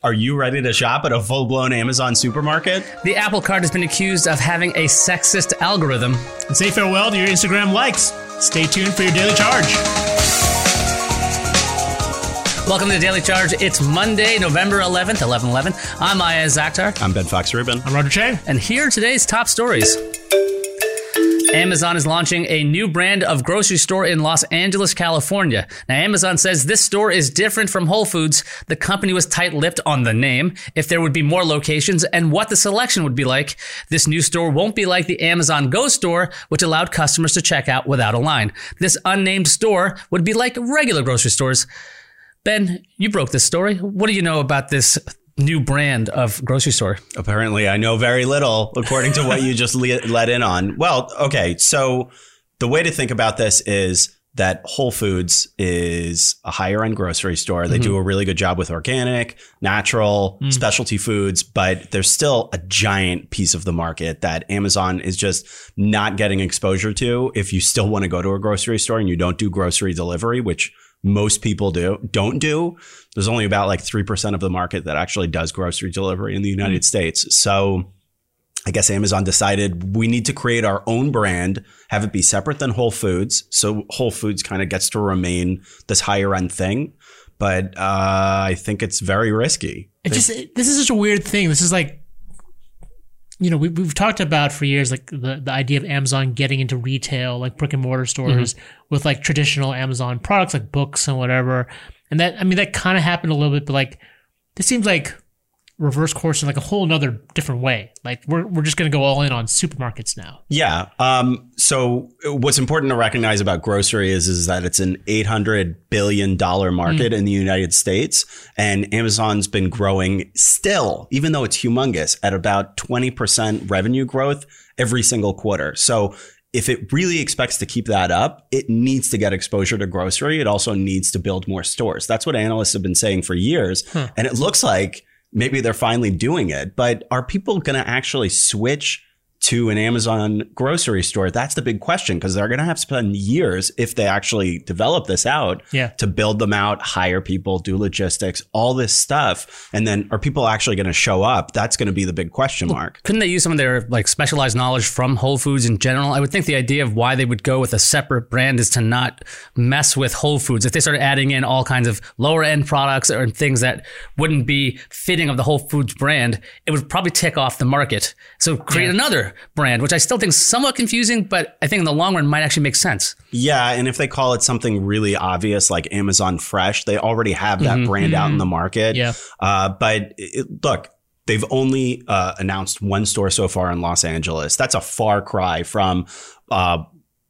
Are you ready to shop at a full blown Amazon supermarket? The Apple Card has been accused of having a sexist algorithm. And say farewell to your Instagram likes. Stay tuned for your daily charge. Welcome to the Daily Charge. It's Monday, November 11th, 11 11. I'm Ayaz Akhtar. I'm Ben Fox Rubin. I'm Roger Cheng. And here are today's top stories. Amazon is launching a new brand of grocery store in Los Angeles, California. Now, Amazon says this store is different from Whole Foods. The company was tight lipped on the name, if there would be more locations, and what the selection would be like. This new store won't be like the Amazon Go store, which allowed customers to check out without a line. This unnamed store would be like regular grocery stores. Ben, you broke this story. What do you know about this new brand of grocery store? Apparently, I know very little, according to what you just le- let in on. Well, okay. So, the way to think about this is that Whole Foods is a higher end grocery store. They do mm-hmm. a really good job with organic, natural, mm. specialty foods, but there's still a giant piece of the market that Amazon is just not getting exposure to if you still want to go to a grocery store and you don't do grocery delivery, which most people do don't do. There's only about like 3% of the market that actually does grocery delivery in the United States. So I guess Amazon decided we need to create our own brand, have it be separate than Whole Foods. So Whole Foods kind of gets to remain this higher end thing. But uh, I think it's very risky. It just it- this is such a weird thing. This is like, you know, we, we've talked about for years like the the idea of Amazon getting into retail, like brick and mortar mm-hmm. stores with like traditional Amazon products like books and whatever. And that I mean that kind of happened a little bit, but like this seems like reverse course in like a whole another different way. Like we're we're just gonna go all in on supermarkets now. Yeah. Um, so what's important to recognize about grocery is is that it's an eight hundred billion dollar market in the United States, and Amazon's been growing still, even though it's humongous, at about twenty percent revenue growth every single quarter. So if it really expects to keep that up, it needs to get exposure to grocery. It also needs to build more stores. That's what analysts have been saying for years, and it looks like maybe they're finally doing it. But are people going to actually switch to an Amazon grocery store? That's the big question because they're going to have to spend years if they actually develop this out Yeah. to build them out, hire people, do logistics, all this stuff. And then are people actually going to show up? That's going to be the big question mark. Couldn't they use some of their like specialized knowledge from Whole Foods in general? I would think the idea of why they would go with a separate brand is to not mess with Whole Foods. If they started adding in all kinds of lower end products or things that wouldn't be fitting of the Whole Foods brand, it would probably tick off the market. So create Yeah. another brand, which I still think is somewhat confusing, but I think in the long run might actually make sense. Yeah, and if they call it something really obvious like Amazon Fresh, they already have that brand out in the market. Yeah. Uh, but it, look, they've only uh, announced one store so far in Los Angeles. That's a far cry from uh,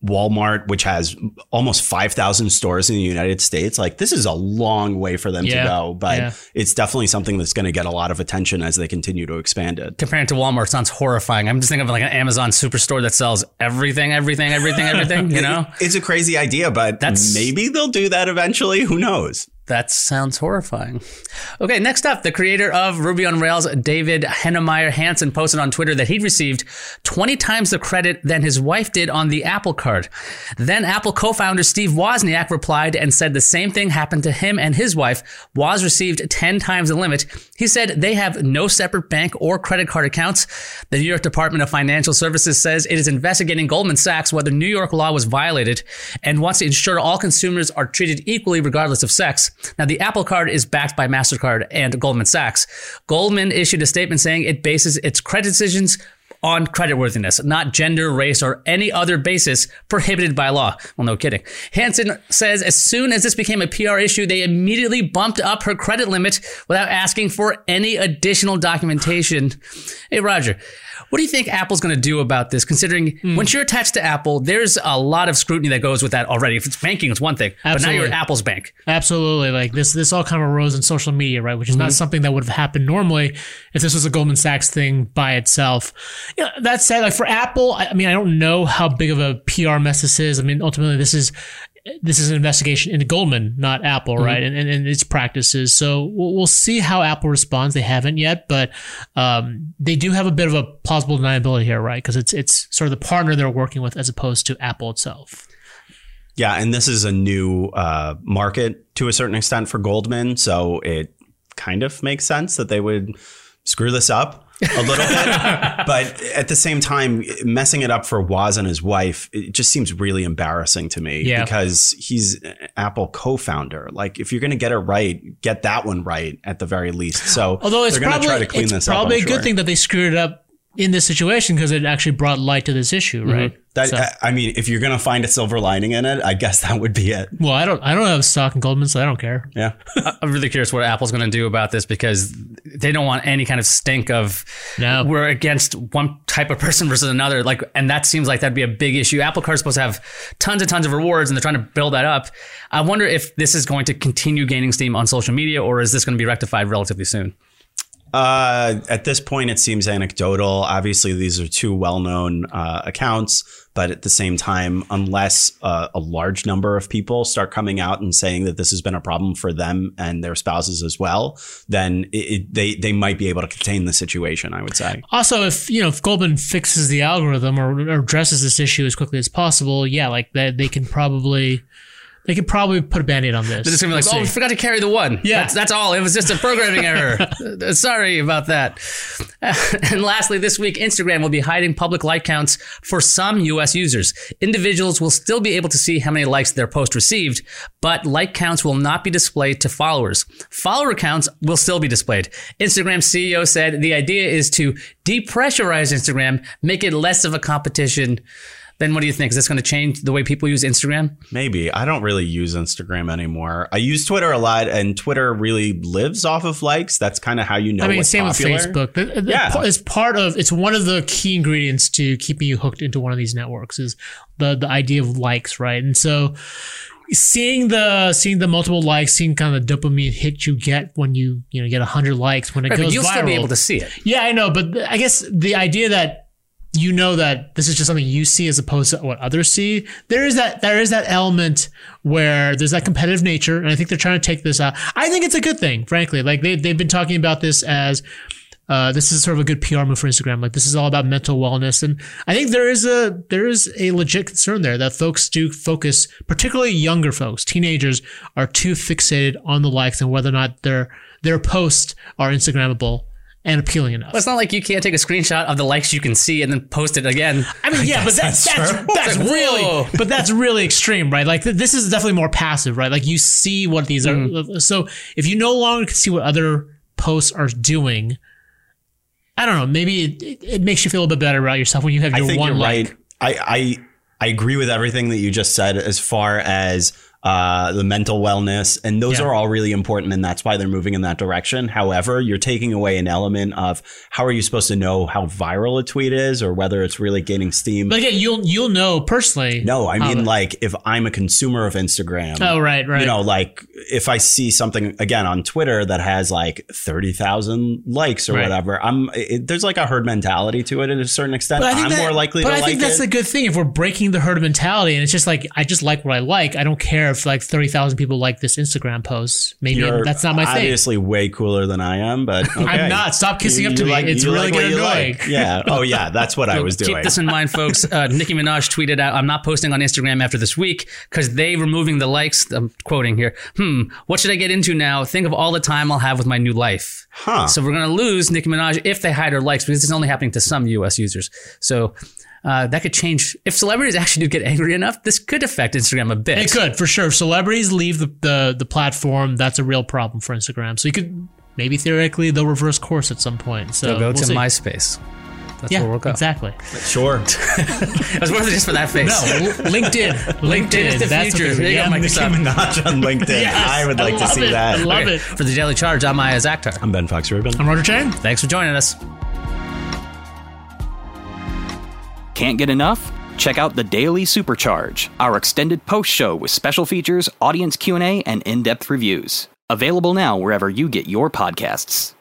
Walmart, which has almost 5,000 stores in the United States. Like, this is a long way for them Yeah. to go, but Yeah. it's definitely something that's going to get a lot of attention as they continue to expand it. Comparing it to Walmart sounds horrifying. I'm just thinking of like an Amazon superstore that sells everything, everything, everything, everything, you know? It's a crazy idea, but That's- maybe they'll do that eventually. Who knows? That sounds horrifying. Okay, next up, the creator of Ruby on Rails, David Heinemeier Hansson, posted on Twitter that he'd received 20 times the credit than his wife did on the Apple Card. Then Apple co founder Steve Wozniak replied and said the same thing happened to him and his wife. Woz received 10 times the limit. He said they have no separate bank or credit card accounts. The New York Department of Financial Services says it is investigating Goldman Sachs whether New York law was violated and wants to ensure all consumers are treated equally regardless of sex. Now, the Apple Card is backed by MasterCard and Goldman Sachs. Goldman issued a statement saying it bases its credit decisions on creditworthiness, not gender, race, or any other basis prohibited by law. Well, no kidding. Hansson says as soon as this became a PR issue, they immediately bumped up her credit limit without asking for any additional documentation. Hey, Roger. What do you think Apple's going to do about this? Considering hmm. once you're attached to Apple, there's a lot of scrutiny that goes with that already. If it's banking, it's one thing, but now you're at Apple's bank. Absolutely. Like this this all kind of arose in social media, right? Which is not mm-hmm. something that would have happened normally if this was a Goldman Sachs thing by itself. You know, that said, like for Apple, I I mean, I don't know how big of a PR mess this is. I mean, ultimately this is this is an investigation into Goldman, not Apple, right? And, and, and its practices. So we'll, we'll see how Apple responds. They haven't yet, but um, they do have a bit of a plausible deniability here, right? Because it's it's sort of the partner they're working with as opposed to Apple itself. Yeah, and this is a new uh, market to a certain extent for Goldman, so it kind of makes sense that they would screw this up a little bit. but at the same time, messing it up for Woz and his wife, it just seems really embarrassing to me Yeah. because he's Apple co-founder. Like if you're going to get it right, get that one right at the very least. So Although it's they're going to probably try to clean it's this probably up. a good thing that they screwed it up in this situation because it actually brought light to this issue, mm-hmm. right? That, So- I mean, if you're going to find a silver lining in it, I guess that would be it. well, I don't I don't have stock in Goldman, so I don't care. Yeah. I'm really curious what Apple's going to do about this because they don't want any kind of stink of No. we're against one type of person versus another. Like, and that seems like that'd be a big issue. Apple Card's supposed to have tons and tons of rewards, and they're trying to build that up. I wonder if this is going to continue gaining steam on social media, or is this going to be rectified relatively soon? Uh, at this point, it seems anecdotal. Obviously, these are two well-known uh, accounts, but at the same time, unless uh, a large number of people start coming out and saying that this has been a problem for them and their spouses as well, then it, it, they they might be able to contain the situation. I would say. Also, if you know if Goldman fixes the algorithm or, or addresses this issue as quickly as possible, yeah, like that they can probably they could probably put a band-aid on this. They're just gonna be like, We'll oh, we forgot to carry the one. Yeah. that's, that's all. It was just a programming error. Uh, Sorry about that. and lastly, this week, Instagram will be hiding public like counts for some U.S. users. Individuals will still be able to see how many likes their post received, but like counts will not be displayed to followers. Follower counts will still be displayed. Instagram CEO said the idea is to depressurize Instagram, make it less of a competition. Then what do you think? Is this going to change the way people use Instagram? Maybe I don't really use Instagram anymore. I use Twitter a lot, and Twitter really lives off of likes. That's kind of how you know. I mean, what's same popular. with Facebook. The- the- Yeah. It's part of it's one of the key ingredients to keeping you hooked into one of these networks is the the idea of likes, right? And so seeing the seeing the multiple likes, seeing kind of the dopamine hit you get when you you know get hundred likes when it Right, but you'll viral. still be able to see it. Yeah, I know, but I guess the idea that you know that this is just something you see as opposed to what others see. There is that there is that element where there's that competitive nature, and I think they're trying to take this out. I think it's a good thing, frankly. Like they they've been talking about this as uh, this is sort of a good PR move for Instagram. Like this is all about mental wellness, and I think there is a there is a legit concern there that folks do focus, particularly younger folks, teenagers, are too fixated on the likes and whether or not their their posts are Instagrammable and appealing enough. But it's not like you can't take a screenshot of the likes you can see and then post it again. I mean, yeah, but that's that's that's, that's, like, really, but that's really extreme, right? Like th- this is definitely more passive, right? Like you see what these are. Mm-hmm. Uh, so if you no longer can see what other posts are doing, I don't know. Maybe it, it, it makes you feel a bit better about yourself when you have I your think one you're like. right. I, I I agree with everything that you just said as far as uh, the mental wellness, and those Yeah. are all really important, and that's why they're moving in that direction. However, you're taking away an element of how are you supposed to know how viral a tweet is, or whether it's really gaining steam. But again, you'll you'll know personally. no, I mean like if I'm a consumer of Instagram. Oh right, right. You know, like if I see something again on Twitter that has like thirty thousand likes or Right. whatever, I'm it, there's like a herd mentality to it at a certain extent. But I think I'm that- more likely but to I like But I think that's it. the good thing. If we're breaking the herd mentality, and it's just like I just like what I like. I don't care if like thirty thousand people like this Instagram post. Maybe You're that's not my thing. obviously way cooler than I am, but okay. I'm not. Stop kissing up to me. It's really what getting annoying. like. Yeah. Oh yeah, that's what I was doing. Keep this in mind, folks. Uh, Nicki Minaj tweeted out, I'm not posting on Instagram after this week because they removing the likes. I'm quoting here. Hmm, what should I get into now? Think of all the time I'll have with my new life. Huh. So we're going to lose Nicki Minaj if they hide her likes because it's only happening to some US users. So uh, that could change. If celebrities actually do get angry enough, this could affect Instagram a bit. It could for sure. If celebrities leave the, the the platform, that's a real problem for Instagram. So you could maybe theoretically they'll reverse course at some point. So They'll go we'll to see. MySpace. That's yeah, where we'll go. exactly. Sure. It was worth it just for that face. No, l- LinkedIn. LinkedIn is the that's future. what There yeah, Nicki Microsoft. Minaj on LinkedIn. Yes, I would I like to see it. that. I love Okay, it. For the Daily Charge, I'm Ayaz Akhtar. I'm Ben Fox Rubin. I'm Roger Cheng. Thanks for joining us. Can't get enough? Check out the Daily Supercharge, our extended post show with special features, audience Q&A, and in-depth reviews. Available now wherever you get your podcasts.